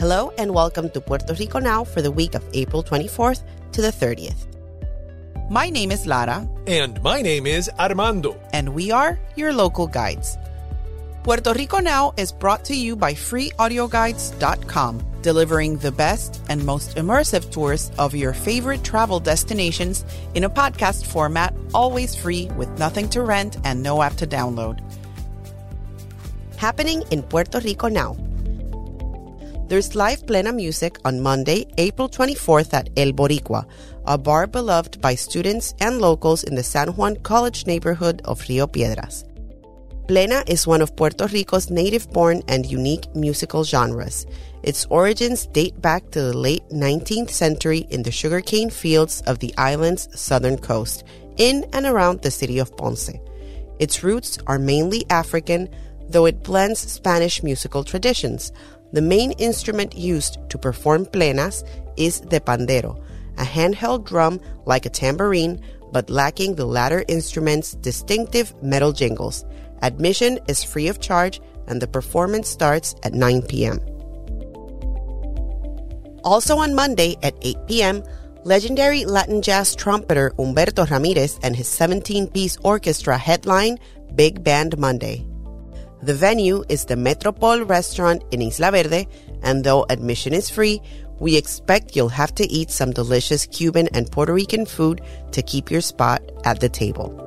Hello and welcome to Puerto Rico Now for the week of April 24th to the 30th. My name is Lara. And my name is Armando. And we are your local guides. Puerto Rico Now is brought to you by freeaudioguides.com, delivering the best and most immersive tours of your favorite travel destinations in a podcast format, always free with nothing to rent and no app to download. Happening in Puerto Rico now. There's live plena music on Monday, April 24th at El Boricua, a bar beloved by students and locals in the San Juan College neighborhood of Rio Piedras. Plena is one of Puerto Rico's native born and unique musical genres. Its origins date back to the late 19th century in the sugarcane fields of the island's southern coast, in and around the city of Ponce. Its roots are mainly African, though it blends Spanish musical traditions. The main instrument used to perform plenas is the pandero, a handheld drum like a tambourine, but lacking the latter instrument's distinctive metal jingles. Admission is free of charge and the performance starts at 9 p.m. Also on Monday at 8 p.m., legendary Latin jazz trumpeter Humberto Ramirez and his 17 piece orchestra headline Big Band Monday. The venue is the Metropole restaurant in Isla Verde, and though admission is free, we expect you'll have to eat some delicious Cuban and Puerto Rican food to keep your spot at the table.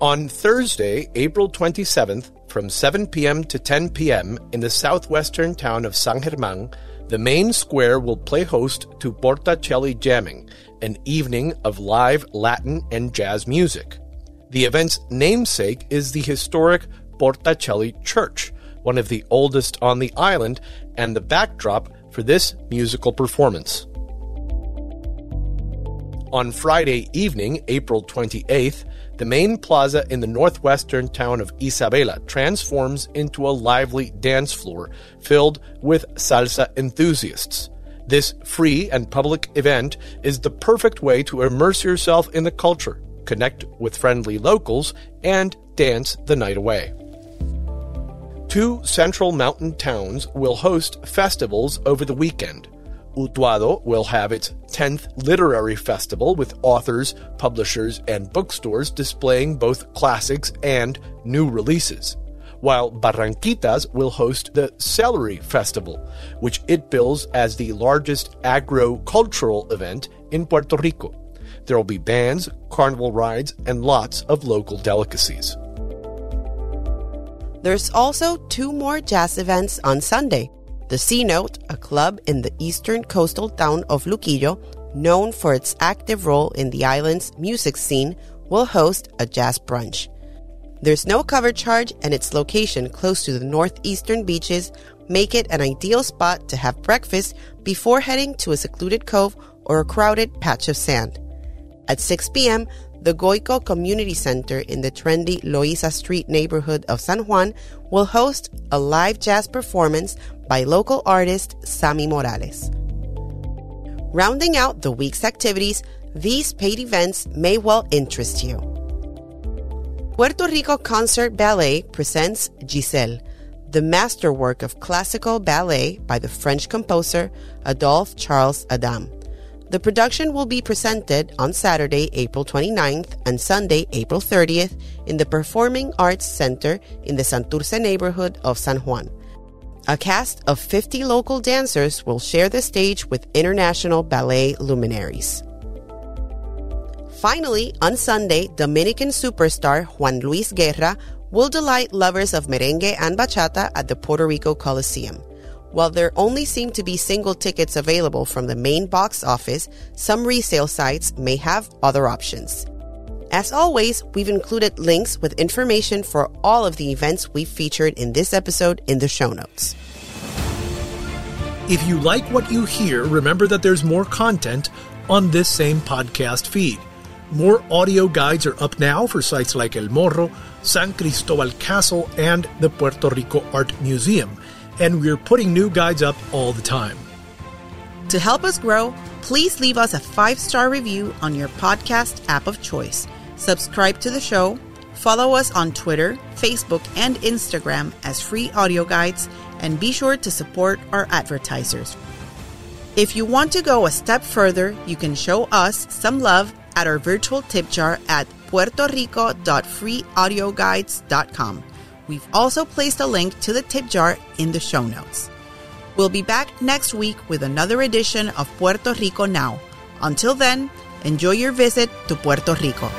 On Thursday, April 27th, from 7 p.m. to 10 p.m. in the southwestern town of San German, the main square will play host to Porta Coeli Jamming, an evening of live Latin and jazz music. The event's namesake is the historic Porta Coeli Church, one of the oldest on the island, and the backdrop for this musical performance. On Friday evening, April 28th, the main plaza in the northwestern town of Isabela transforms into a lively dance floor filled with salsa enthusiasts. This free and public event is the perfect way to immerse yourself in the culture, connect with friendly locals, and dance the night away. Two central mountain towns will host festivals over the weekend. Utuado will have its 10th literary festival with authors, publishers, and bookstores displaying both classics and new releases, while Barranquitas will host the Celery Festival, which it bills as the largest agro-cultural event in Puerto Rico. There will be bands, carnival rides, and lots of local delicacies. There's also two more jazz events on Sunday. The C Note, a club in the eastern coastal town of Luquillo, known for its active role in the island's music scene, will host a jazz brunch. There's no cover charge, and its location close to the northeastern beaches make it an ideal spot to have breakfast before heading to a secluded cove or a crowded patch of sand. At 6 p.m., the Goyco Community Center in the trendy Loiza Street neighborhood of San Juan will host a live jazz performance by local artist Sammy Morales. Rounding out the week's activities, these paid events may well interest you. Puerto Rico Concert Ballet presents Giselle, the masterwork of classical ballet by the French composer Adolphe Charles Adam. The production will be presented on Saturday, April 29th and Sunday, April 30th in the Performing Arts Center in the Santurce neighborhood of San Juan. A cast of 50 local dancers will share the stage with international ballet luminaries. Finally, on Sunday, Dominican superstar Juan Luis Guerra will delight lovers of merengue and bachata at the Puerto Rico Coliseum. While there only seem to be single tickets available from the main box office, some resale sites may have other options. As always, we've included links with information for all of the events we've featured in this episode in the show notes. If you like what you hear, remember that there's more content on this same podcast feed. More audio guides are up now for sites like El Morro, San Cristobal Castle, and the Puerto Rico Art Museum and we're putting new guides up all the time. To help us grow, please leave us a five star review on your podcast app of choice. Subscribe to the show, follow us on Twitter, Facebook, and Instagram as free audio guides, and be sure to support our advertisers. If you want to go a step further, you can show us some love at our virtual tip jar at puertorico.freeaudioguides.com. We've also placed a link to the tip jar in the show notes. We'll be back next week with another edition of Puerto Rico Now. Until then, enjoy your visit to Puerto Rico.